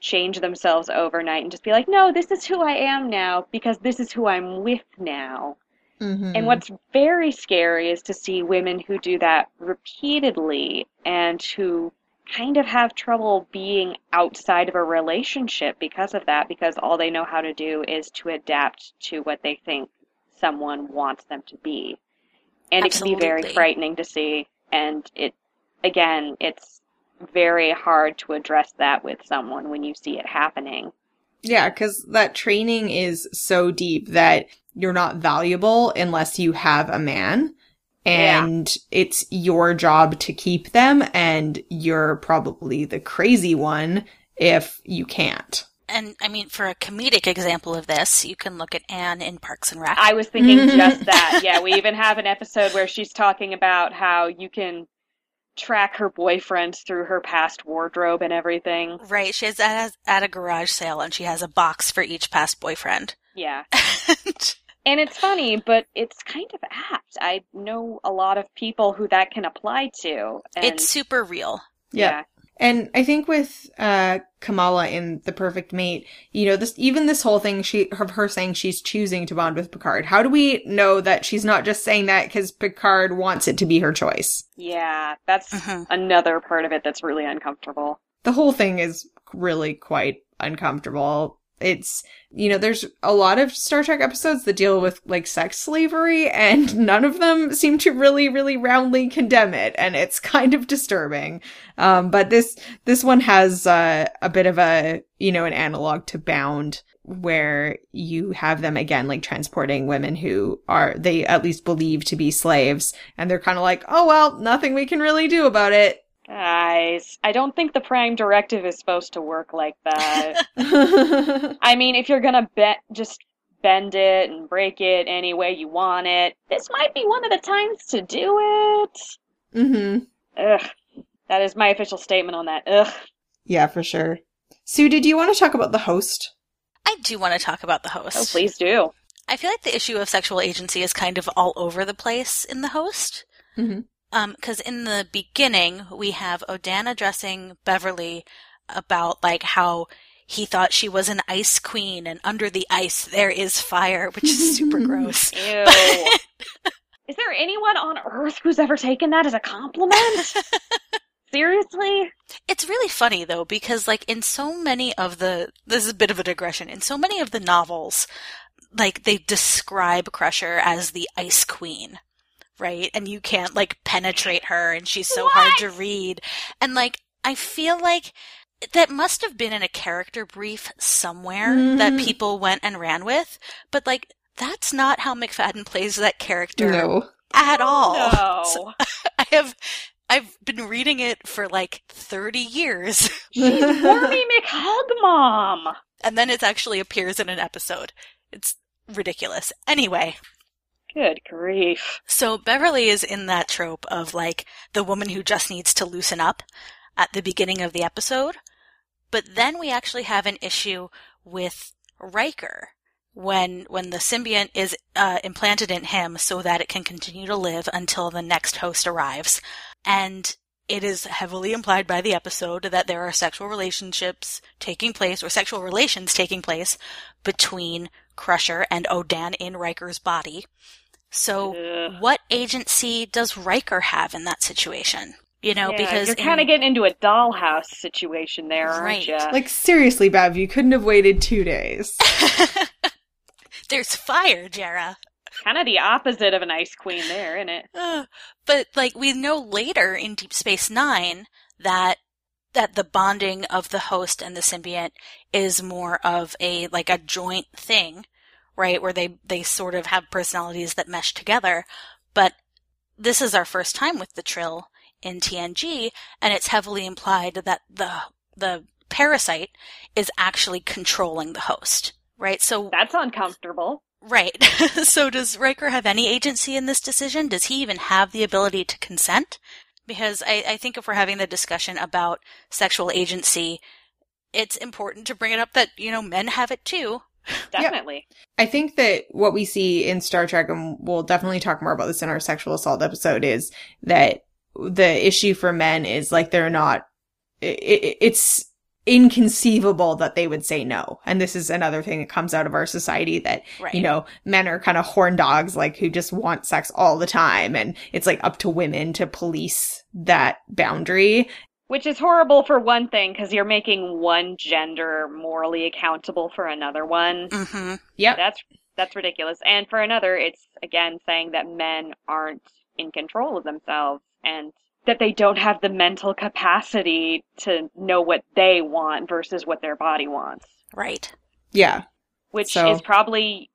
change themselves overnight and just be like, no, this is who I am now because this is who I'm with now. Mm-hmm. And what's very scary is to see women who do that repeatedly and who kind of have trouble being outside of a relationship because of that, because all they know how to do is to adapt to what they think someone wants them to be. And it can be very frightening to see. And it, again, it's very hard to address that with someone when you see it happening. Yeah, because that training is so deep that you're not valuable unless you have a man. And it's your job to keep them, and you're probably the crazy one if you can't. and i mean for a comedic example of this you can look at anne in parks and rec I was thinking just that. Yeah, we even have an episode where she's talking about how you can track her boyfriend through her past wardrobe and everything. right she's at, at a garage sale and she has a box for each past boyfriend Yeah. And it's funny, but it's kind of apt. I know a lot of people who that can apply to. And it's super real Yeah. And I think with uh Kamala in The Perfect Mate, you know, this even this whole thing she of her saying she's choosing to bond with Picard. How do we know that she's not just saying that cuz Picard wants it to be her choice? Yeah, that's Mhm. another part of it that's really uncomfortable. The whole thing is really quite uncomfortable. It's, you know, there's a lot of Star Trek episodes that deal with like sex slavery and none of them seem to really, really roundly condemn it. And it's kind of disturbing. Um, but this, this one has, uh, a bit of a, you know, an analog to Bound where you have them again, like transporting women who are, they at least believe to be slaves. And they're kind of like, oh, well, nothing we can really do about it. Guys, I don't think the Prime Directive is supposed to work like that. mm-hmm. I mean, if you're gonna bet, just bend it and break it any way you want it, this might be one of the times to do it. Ugh. That is my official statement on that. Ugh. Yeah, for sure. Sue, did you want to talk about the host? I do want to talk about the host. Oh, please do. I feel like the issue of sexual agency is kind of all over the place in the host. Mm-hmm. Um, because in the beginning we have Odan addressing Beverly about like how he thought she was an ice queen and under the ice there is fire, which is super gross. Ew. Is there anyone on Earth who's ever taken that as a compliment? Seriously? It's really funny though because like in so many of the this is a bit of a digression. In so many of the novels, like they describe Crusher as the ice queen. Right? And you can't like penetrate her and she's so hard to read. And like I feel like that must have been in a character brief somewhere that Mhm. people went and ran with, but like that's not how McFadden plays that character No. at all. No. So- I have I've been reading it for like 30 years She's Wormy McHugmom. and then it actually appears in an episode. It's ridiculous. Anyway, Good grief. so Beverly is in that trope of like the woman who just needs to loosen up at the beginning of the episode. But then we actually have an issue with Riker when when the symbiont is uh, implanted in him so that it can continue to live until the next host arrives. And it is heavily implied by the episode that there are sexual relationships taking place or sexual relations taking place between Crusher and Odan in Riker's body. So Ugh. what agency does Riker have in that situation? You know, Yeah, because you're kind of getting into a dollhouse situation there, aren't Right. you? Like seriously, Bev, you couldn't have waited two days. there's fire, Jarrah. kind of the opposite of an ice queen there, isn't it? Uh, but like we know later in Deep Space Nine that that the bonding of the host and the symbiont is more of a like a joint thing, right? Where they they sort of have personalities that mesh together. But this is our first time with the Trill in TNG, and it's heavily implied that the the parasite is actually controlling the host, right? So That's uncomfortable. Right. so does Riker have any agency in this decision? Does he even have the ability to consent? Because I, I think if we're having the discussion about sexual agency, it's important to bring it up that, you know, men have it too. Definitely. I think that what we see in Star Trek, and we'll definitely talk more about this in our sexual assault episode, is that the issue for men is like they're not, i i it's inconceivable that they would say no. And this is another thing that comes out of our society that, Right. you know, men are kind of horn dogs, like who just want sex all the time. And it's like up to women to police that boundary. Which is horrible for one thing, because you're making one gender morally accountable for another one. Mm-hmm. Yep. That's that's ridiculous. And for another, it's again saying that men aren't in control of themselves and that they don't have the mental capacity to know what they want versus what their body wants, Right. Yeah. which So- is probably,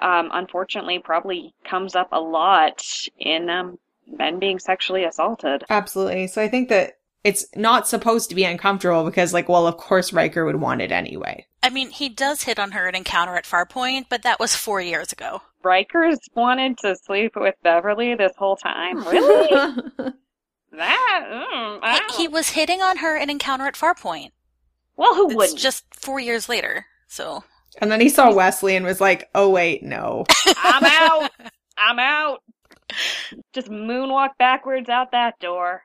um, unfortunately, probably comes up a lot in um, men being sexually assaulted. Absolutely. So I think that it's not supposed to be uncomfortable because, like, well, of course Riker would want it anyway. I mean, he does hit on her at Encounter at Farpoint, but that was four years ago. Riker's wanted to sleep with Beverly this whole time. Really? that? Mm, I He, he was hitting on her at Encounter at Farpoint. well, who It's wouldn't? just four years later. So and then he saw Wesley and was like, oh, wait, no. I'm out. I'm out. Just moonwalk backwards out that door.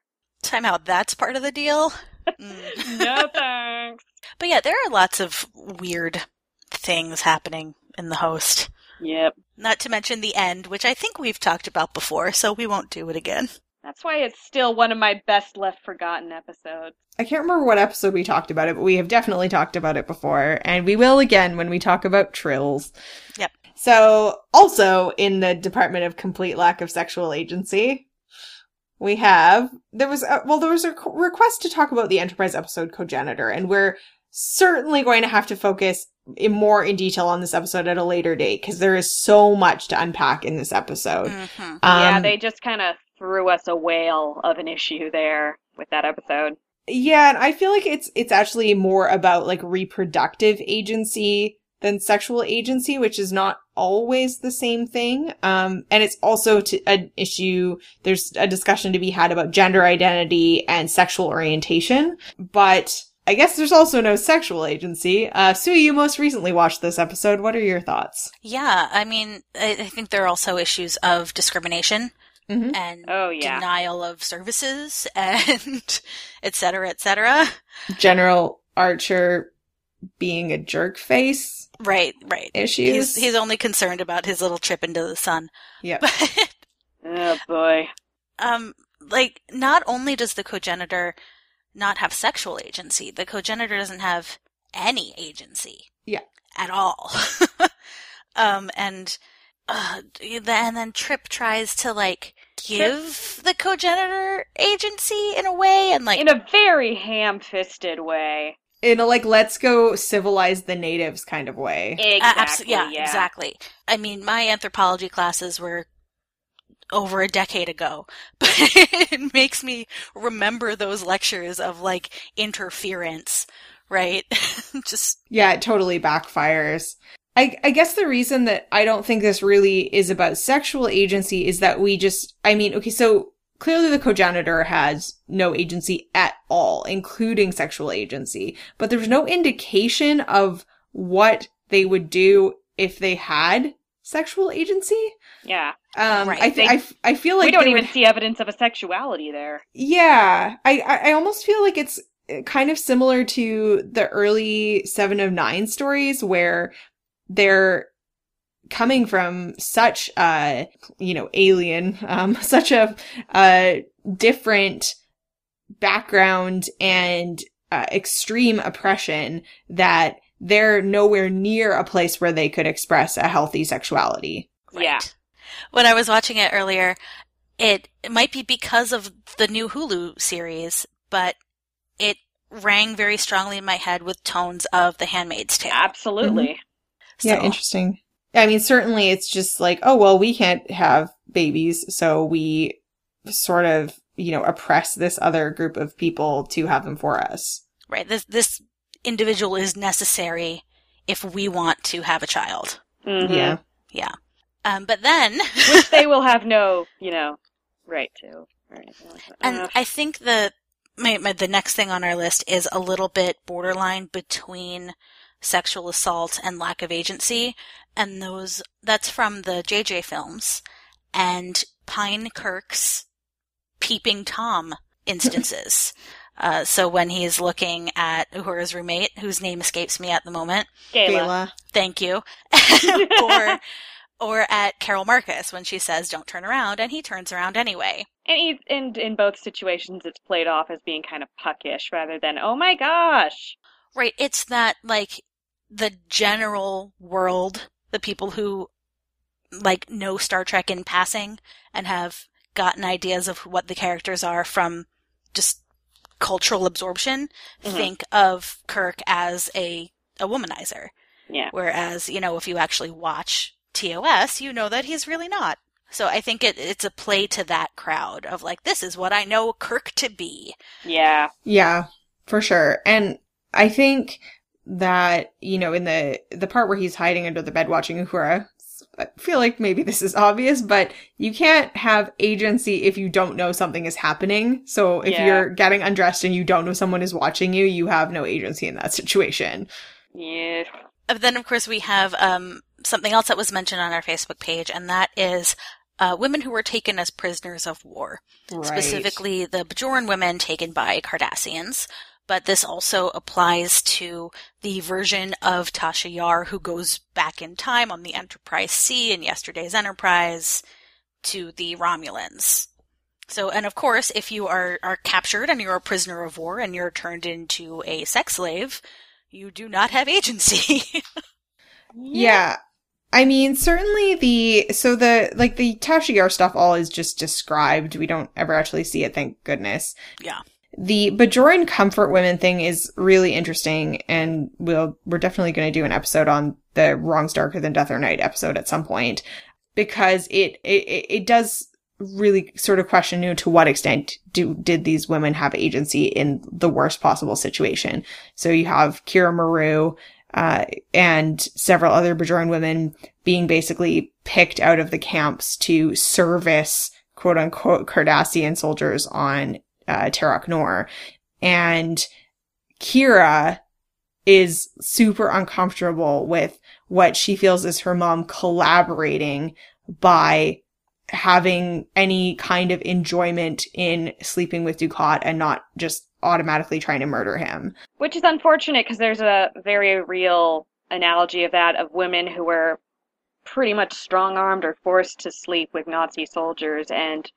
Time out. That's part of the deal. Mm. No thanks. But yeah, there are lots of weird things happening in the host. Yep. Not to mention the end, which I think we've talked about before, so we won't do it again. That's why it's still one of my best left forgotten episodes. I can't remember what episode we talked about it, but we have definitely talked about it before, and we will again when we talk about trills. Yep. So, also in the Department of Complete Lack of Sexual Agency, we have there was a, well there was a request to talk about the Enterprise episode Cogenitor, and we're certainly going to have to focus in more in detail on this episode at a later date because there is so much to unpack in this episode. hmm yeah, Um, they just kind of threw us a whale of an issue there with that episode. Yeah, and I feel like it's it's actually more about like reproductive agency than sexual agency, which is not always the same thing. Um, and it's also to, an issue. There's a discussion to be had about gender identity and sexual orientation, but I guess there's also no sexual agency. Uh, Sue, you most recently watched this episode. What are your thoughts? Yeah, I mean, I, I think there are also issues of discrimination Mhm. and Oh, yeah. denial of services and et cetera, et cetera. General Archer being a jerk face Right, right. issues. He's he's only concerned about his little trip into the sun. Yep. But Oh, boy. um like not only does the cogenitor not have sexual agency, the cogenitor doesn't have any agency. Yeah. At all. um and uh and then Trip tries to like give the cogenitor agency in a way and like In a very ham-fisted way. In a like, let's go civilize the natives kind of way. Exactly. Uh, abso- yeah, yeah, exactly. I mean, my anthropology classes were over a decade ago, but it makes me remember those lectures of like interference, right? Just Yeah, it totally backfires. I, I guess the reason that I don't think this really is about sexual agency is that we just, I mean, okay, so clearly the cogenitor has no agency at all, including sexual agency, but there's no indication of what they would do if they had sexual agency. Yeah. Um, Right. I, th- I, f- I feel like we don't even would- see evidence of a sexuality there. yeah, I, I I almost feel like it's kind of similar to the early Seven of Nine stories where they're coming from such a you know alien, um, such a uh different background and uh, extreme oppression that they're nowhere near a place where they could express a healthy sexuality. Yeah. When I was watching it earlier, it, it might be because of the new Hulu series, but it rang very strongly in my head with tones of The Handmaid's Tale. Absolutely. Yeah, So- interesting. I mean, certainly it's just like, oh, well, we can't have babies, so we sort of, you know, oppress this other group of people to have them for us. Right. This this individual is necessary if we want to have a child. Mhm. Yeah. Yeah. Um, but then, Which they will have no, you know, right to. Or anything like that. and Uh, I think the my, my the next thing on our list is a little bit borderline between sexual assault and lack of agency, and those that's from the JJ films and Pine Kirk's peeping Tom instances. Uh, so when he's looking at Uhura's roommate, whose name escapes me at the moment, Gaila. Gaila. thank you, or or at Carol Marcus when she says, "Don't turn around," and he turns around anyway. And, he, and in both situations, it's played off as being kind of puckish rather than, oh my gosh. Right. It's that like the general world, the people who like know Star Trek in passing and have gotten ideas of what the characters are from just cultural absorption Mhm. think of Kirk as a a womanizer. Yeah. Whereas, you know, if you actually watch TOS, you know that he's really not. So I think it, it's a play to that crowd of like, this is what I know Kirk to be. Yeah. Yeah, for sure. And I think that, you know, in the, the part where he's hiding under the bed watching Uhura, I feel like maybe this is obvious, but you can't have agency if you don't know something is happening. So if Yeah. you're getting undressed and you don't know someone is watching you, you have no agency in that situation. Yeah. Uh, Then, of course, we have um, something else that was mentioned on our Facebook page, and that is uh, women who were taken as prisoners of war, specifically the Bajoran women taken by Cardassians. But this also applies to the version of Tasha Yar who goes back in time on the Enterprise C in yesterday's Enterprise to the Romulans. So, and of course, if you are, are captured and you're a prisoner of war and you're turned into a sex slave, you do not have agency. Yeah. I mean, certainly the, so the, like the Tasha Yar stuff all is just described. We don't ever actually see it, thank goodness. Yeah. The Bajoran comfort women thing is really interesting and we'll, we're definitely going to do an episode on the Wrongs Darker Than Death or Night episode at some point because it, it, it does really sort of question you know, to what extent do, did these women have agency in the worst possible situation? So you have Kira Meru, uh, and several other Bajoran women being basically picked out of the camps to service quote unquote Cardassian soldiers on uh, Terok Nor. And Kira is super uncomfortable with what she feels is her mom collaborating by having any kind of enjoyment in sleeping with Dukat and not just automatically trying to murder him. Which is unfortunate because there's a very real analogy of that of women who were pretty much strong armed or forced to sleep with Nazi soldiers and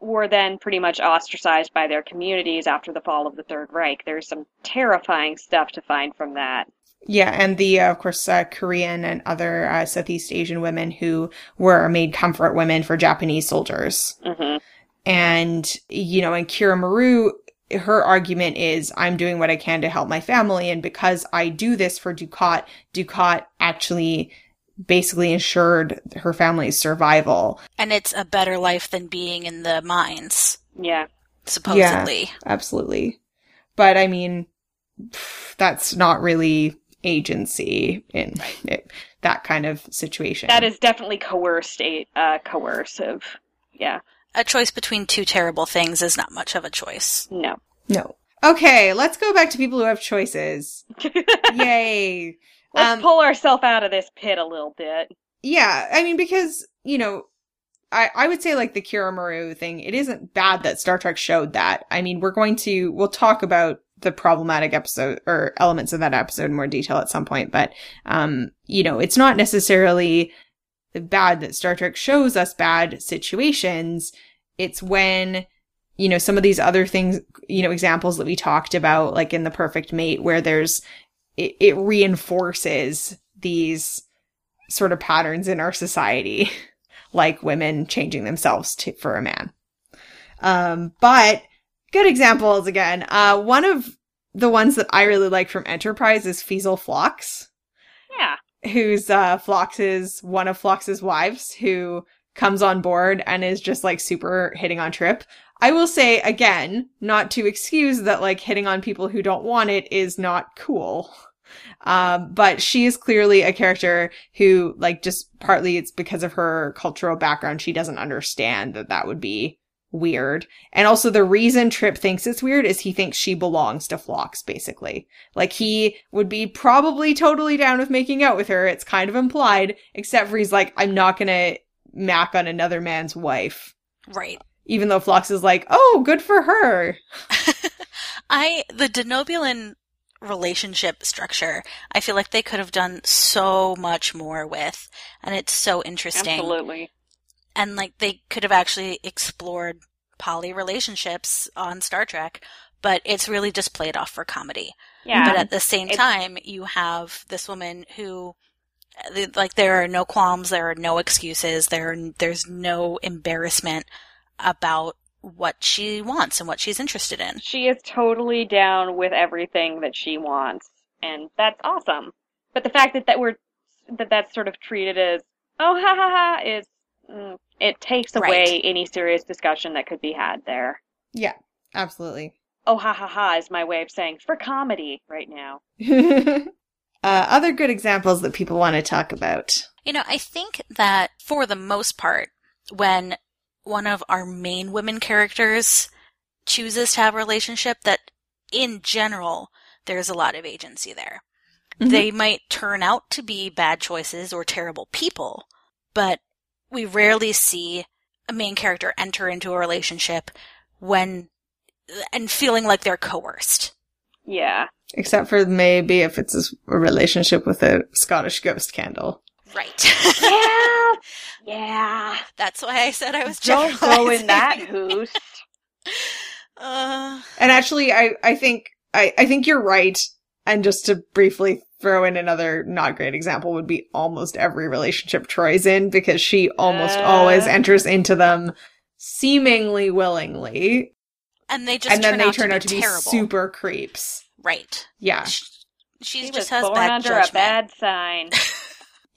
were then pretty much ostracized by their communities after the fall of the Third Reich. There's some terrifying stuff to find from that. Yeah, and the uh, of course uh, Korean and other uh, Southeast Asian women who were made comfort women for Japanese soldiers. hmm And you know, and Kira Meru, her argument is, "I'm doing what I can to help my family, and because I do this for Dukat, Dukat actually." Basically ensured her family's survival. And it's a better life than being in the mines, Yeah. supposedly. Absolutely. But I mean, that's not really agency in that kind of situation. That is definitely coerced, uh, coercive. Yeah. A choice between two terrible things is not much of a choice. No. No. Okay, let's go back to people who have choices. Yay. Let's Um, pull ourselves out of this pit a little bit. Yeah, I mean, because, you know, I, I would say like the Kira Meru thing, it isn't bad that Star Trek showed that. I mean, we're going to, we'll talk about the problematic episode or elements of that episode in more detail at some point, but, um, you know, it's not necessarily bad that Star Trek shows us bad situations. It's when, you know, some of these other things, you know, examples that we talked about, like in The Perfect Mate, where there's, it, it reinforces these sort of patterns in our society, like women changing themselves to, for a man. Um, but good examples again. Uh, one of the ones that I really like from Enterprise is Feezal Phlox, Yeah. who's, uh, Phlox's, one of Phlox's wives who comes on board and is just like super hitting on Trip. I will say again, not to excuse that like hitting on people who don't want it is not cool. Um, but she is clearly a character who, like, just partly it's because of her cultural background, she doesn't understand that that would be weird. And also the reason Trip thinks it's weird is he thinks she belongs to Phlox, basically. Like, he would be probably totally down with making out with her. It's kind of implied, except for he's like, I'm not gonna mac on another man's wife. Right. Even though Phlox is like, oh, good for her. I the Denobulan relationship structure, I feel like they could have done so much more with, and it's so interesting. Absolutely. And like they could have actually explored poly relationships on Star Trek, but it's really just played off for comedy. Yeah. But at the same It's- time, you have this woman who, uh, like, there are no qualms, there are no excuses, there there's no embarrassment about what she wants and what she's interested in. She is totally down with everything that she wants, and that's awesome. But the fact that that we're that that's sort of treated as oh ha ha ha is mm, it takes away Right. any serious discussion that could be had there. Yeah, absolutely. Oh ha ha ha is my way of saying for comedy right now. uh, other good examples that people want to talk about. You know, I think that for the most part, when one of our main women characters chooses to have a relationship, that in general, there's a lot of agency there. Mhm. They might turn out to be bad choices or terrible people, but we rarely see a main character enter into a relationship when and feeling like they're coerced. Yeah. Except for maybe if it's a relationship with a Scottish ghost candle. Right. Yeah. yeah. That's why I said I was just like, Don't go in that generalizing. hoose. Uh, And actually, I, I think, I, I think you're right. And just to briefly throw in another not great example would be almost every relationship Troi's in because she almost Uh. always enters into them seemingly willingly. and they just and then turn they out turn to out to be terrible. super creeps. right. Yeah. Sh- She She just was has born bad under judgment. a bad sign.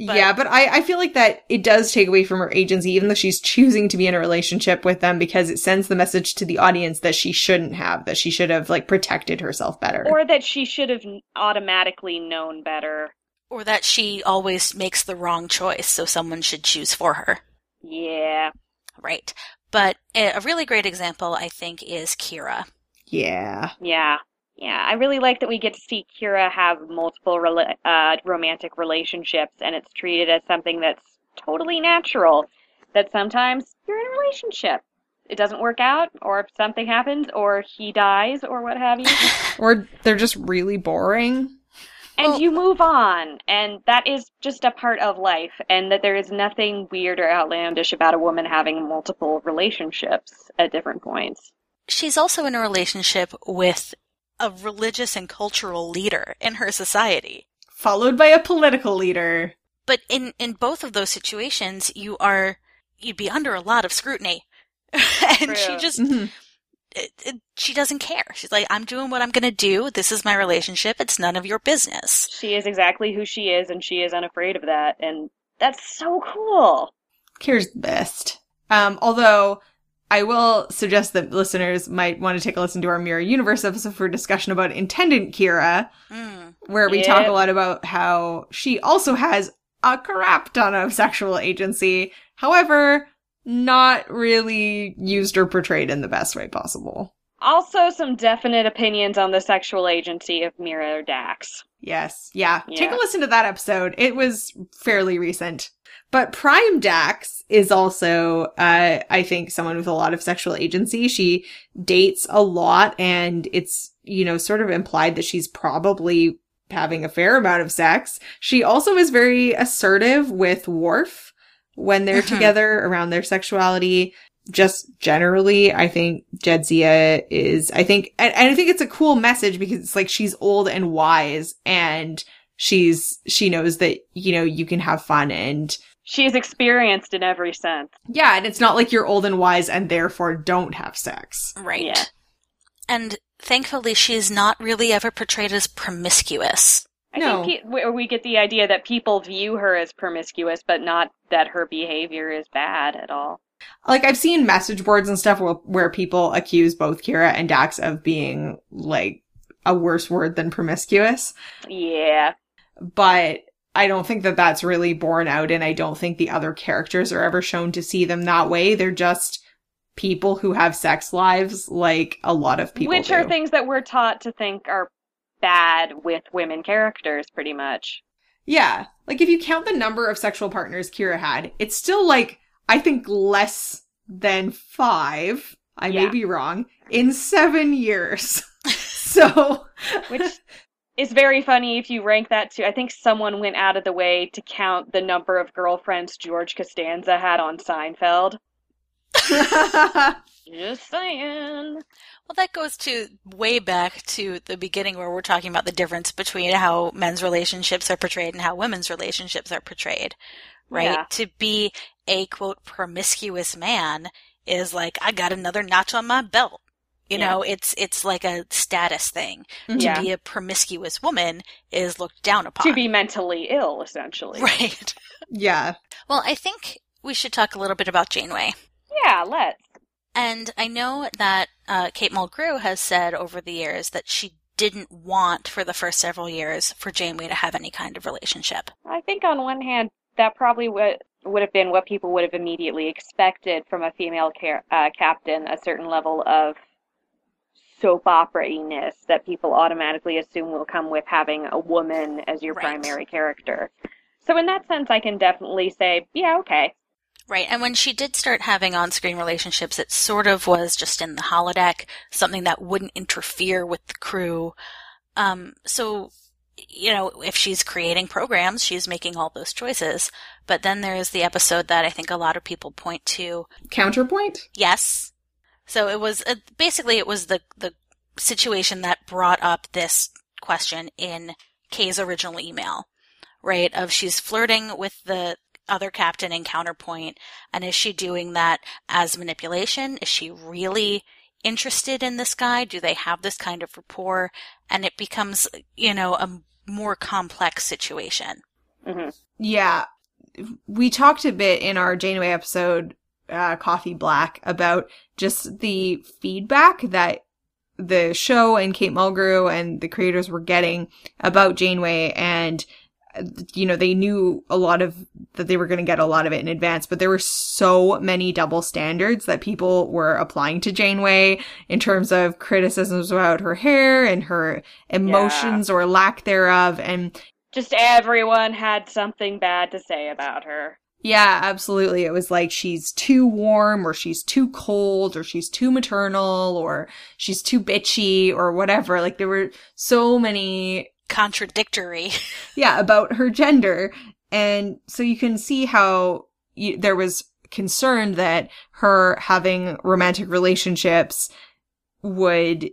But- yeah, but I, I feel like that it does take away from her agency, even though she's choosing to be in a relationship with them because it sends the message to the audience that she shouldn't have, that she should have like protected herself better. or that she should have automatically known better. Or that she always makes the wrong choice, so someone should choose for her. Yeah. Right. But a a really great example, I think, is Kira. yeah. Yeah. Yeah, I really like that we get to see Kira have multiple rela- uh, romantic relationships, and it's treated as something that's totally natural. That sometimes you're in a relationship, it doesn't work out, or if something happens, or he dies, or what have you, Or they're just really boring. and Well- you move on, and that is just a part of life, and that there is nothing weird or outlandish about a woman having multiple relationships at different points. She's also in a relationship with a religious and cultural leader in her society. Followed by a political leader. But in, in both of those situations, you are, you'd be under a lot of scrutiny. and she True. just, Mhm. it, it, she doesn't care. She's like, I'm doing what I'm gonna do. This is my relationship. It's none of your business. She is exactly who she is, and she is unafraid of that, and that's so cool. Kira's the best. Um, although I will suggest that listeners might want to take a listen to our Mirror Universe episode for discussion about Intendant Kira, Mm. where we talk a lot about how she also has a crap ton of sexual agency. However, not really used or portrayed in the best way possible. Also, some definite opinions on the sexual agency of Mirror Dax. Yes. Yeah. Take a listen to that episode. It was fairly recent. But Prime Dax is also, uh, I think someone with a lot of sexual agency. She dates a lot and it's, you know, sort of implied that she's probably having a fair amount of sex. She also is very assertive with Worf when they're Mhm. together around their sexuality. Just generally, I think Jadzia is, I think, and, and I think it's a cool message because it's like she's old and wise and she's, she knows that, you know, you can have fun and She is experienced in every sense. yeah, and it's not like you're old and wise and therefore don't have sex. Right. Yeah. And thankfully, she's not really ever portrayed as promiscuous. I No. think pe- we- we get the idea that people view her as promiscuous, but not that her behavior is bad at all. Like I've seen message boards and stuff where, where people accuse both Kira and Dax of being like a worse word than promiscuous, Yeah. but I don't think that that's really borne out and I don't think the other characters are ever shown to see them that way. They're just people who have sex lives like a lot of people Which do. are things that we're taught to think are bad with women characters, pretty much. Yeah. Like if you count the number of sexual partners Kira had, it's still like, I think less than five. I may be wrong. In seven years. so, Which is very funny if you rank that to. I think someone went out of the way to count the number of girlfriends George Costanza had on Seinfeld. Just saying. Well, that goes to way back to the beginning where we're talking about the difference between how men's relationships are portrayed and how women's relationships are portrayed, right? Yeah. To be a quote promiscuous man is like, I got another notch on my belt. You Yeah. know, it's, it's like a status thing. Yeah. To be a promiscuous woman is looked down upon. To be mentally ill, essentially. Right. yeah. Well, I think we should talk a little bit about Janeway. Yeah, let's. And I know that uh, Kate Mulgrew has said over the years that she didn't want for the first several years for Janeway to have any kind of relationship. I think on one hand, that probably would would have been what people would have immediately expected from a female car- uh, captain, a certain level of soap opera-ness that people automatically assume will come with having a woman as your Right. primary character. So in that sense, I can definitely say, yeah, okay. Right. And when she did start having on screen relationships, it sort of was just in the holodeck, something that wouldn't interfere with the crew. Um, so, you know, if she's creating programs, she's making all those choices. But then there's the episode that I think a lot of people point to Counterpoint? Yes. So it was uh, basically it was the the situation that brought up this question in Kay's original email, right? Of she's flirting with the other captain in counterpoint, and is she doing that as manipulation? Is she really interested in this guy? Do they have this kind of rapport? And it becomes, you know, a more complex situation. hmm Yeah. We talked a bit in our Janeway episode, uh, Coffee Black, about just the feedback that the show and Kate Mulgrew and the creators were getting about Janeway and you know, they knew a lot of that they were going to get a lot of it in advance, but there were so many double standards that people were applying to Janeway in terms of criticisms about her hair and her emotions yeah. or lack thereof. And just everyone had something bad to say about her. Yeah, absolutely. It was like she's too warm or she's too cold or she's too maternal or she's too bitchy or whatever. Like there were so many contradictory. yeah, about her gender. And so you can see how you, there was concern that her having romantic relationships would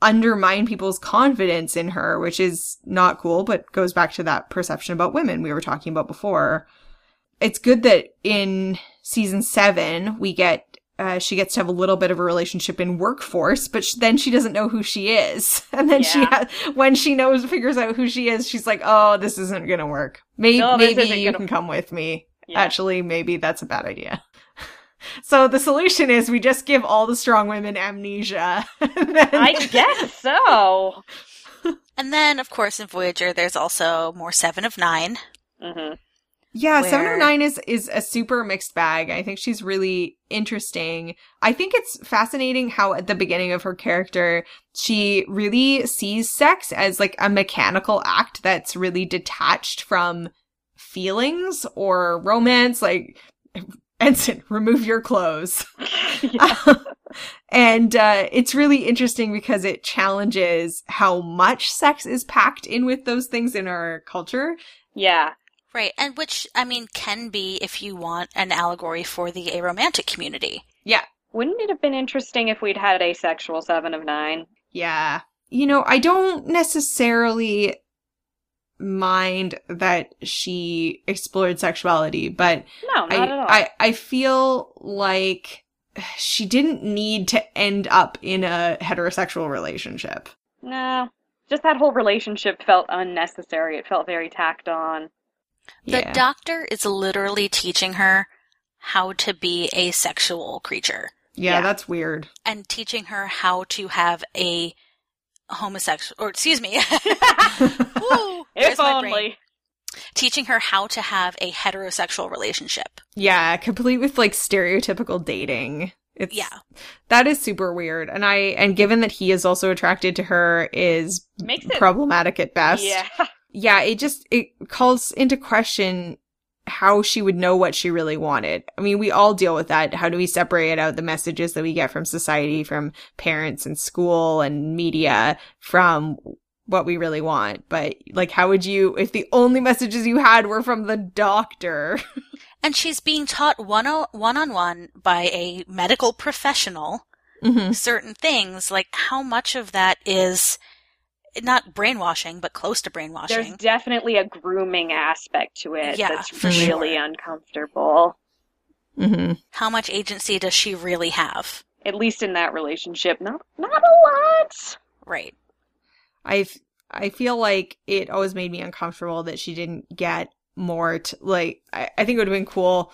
undermine people's confidence in her, which is not cool, but goes back to that perception about women we were talking about before it's good that in season seven we get uh, she gets to have a little bit of a relationship in workforce, but sh- then she doesn't know who she is. And then yeah. she, ha- when she knows, figures out who she is, she's like, "Oh, this isn't gonna work. Maybe, no, maybe you gonna... can come with me. Yeah. Actually, maybe that's a bad idea." so the solution is we just give all the strong women amnesia. then... I guess so. and then, of course, in Voyager, there's also more Seven of 9 mm-hmm. Yeah, where... 709 is is a super mixed bag. I think she's really interesting. I think it's fascinating how at the beginning of her character, she really sees sex as like a mechanical act that's really detached from feelings or romance like Ensign, remove your clothes. and uh, it's really interesting because it challenges how much sex is packed in with those things in our culture. Yeah. Right, and which, I mean, can be, if you want, an allegory for the aromantic community. Yeah. Wouldn't it have been interesting if we'd had asexual Seven of Nine? Yeah. You know, I don't necessarily mind that she explored sexuality, but no, not I, at all. I, I feel like she didn't need to end up in a heterosexual relationship. No. Just that whole relationship felt unnecessary. It felt very tacked on. The yeah. doctor is literally teaching her how to be a sexual creature. Yeah, yeah, that's weird. And teaching her how to have a homosexual, or excuse me. Ooh, if only. Teaching her how to have a heterosexual relationship. Yeah, complete with like stereotypical dating. It's, yeah. That is super weird. And I, and given that he is also attracted to her is Makes it, problematic at best. Yeah yeah, it just, it calls into question how she would know what she really wanted. I mean, we all deal with that. How do we separate out the messages that we get from society, from parents and school and media from what we really want? But like, how would you, if the only messages you had were from the doctor? and she's being taught one on one by a medical professional mm-hmm. certain things. Like, how much of that is not brainwashing, but close to brainwashing. There's definitely a grooming aspect to it yeah, that's really sure. uncomfortable. Mm-hmm. How much agency does she really have? At least in that relationship, not not a lot. Right. I I feel like it always made me uncomfortable that she didn't get more. To, like I, I think it would have been cool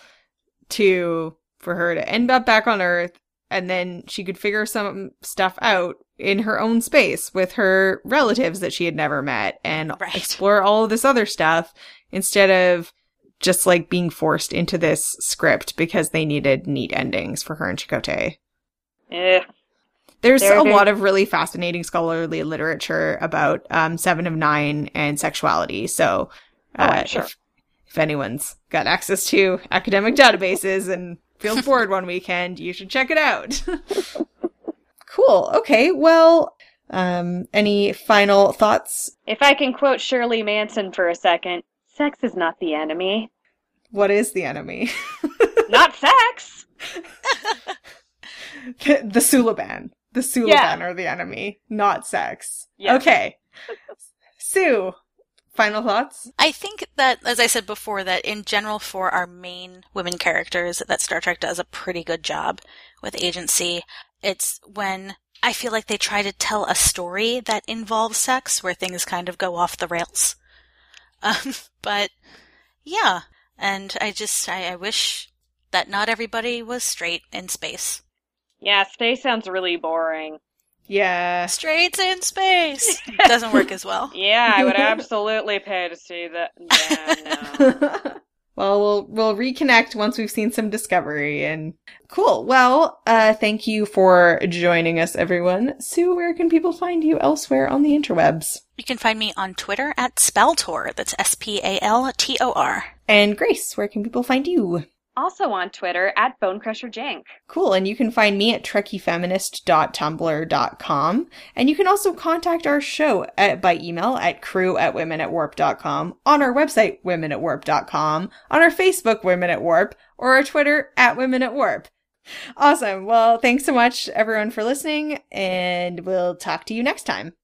to for her to end up back on Earth and then she could figure some stuff out in her own space with her relatives that she had never met and right. explore all of this other stuff instead of just like being forced into this script because they needed neat endings for her and Chakotay. Yeah. There's a lot of really fascinating scholarly literature about um, Seven of Nine and sexuality. So, oh, uh, oh, sure. if, if anyone's got access to academic databases and feels bored one weekend, you should check it out. Cool. Okay. Well, um, any final thoughts? If I can quote Shirley Manson for a second, sex is not the enemy. What is the enemy? not sex. the, the Suliban. The Suliban yeah. are the enemy, not sex. Yes. Okay. Sue, final thoughts? I think that, as I said before, that in general for our main women characters, that Star Trek does a pretty good job with agency. It's when I feel like they try to tell a story that involves sex where things kind of go off the rails. Um, but yeah, and I just, I, I wish that not everybody was straight in space. Yeah, space sounds really boring. Yeah. Straights in space doesn't work as well. Yeah, I would absolutely pay to see that. Yeah, no. well, we'll we'll reconnect once we've seen some discovery and cool. Well, uh thank you for joining us everyone. Sue, where can people find you elsewhere on the interwebs? You can find me on Twitter at Spaltor. That's S P A L T O R. And Grace, where can people find you? Also on Twitter at BoneCrusherJank. Cool. And you can find me at trekkiefeminist.tumblr.com. And you can also contact our show at, by email at crew at women at womenatwarp.com, on our website, women at womenatwarp.com, on our Facebook, Women at Warp, or our Twitter at Women at Warp. Awesome. Well, thanks so much, everyone, for listening, and we'll talk to you next time.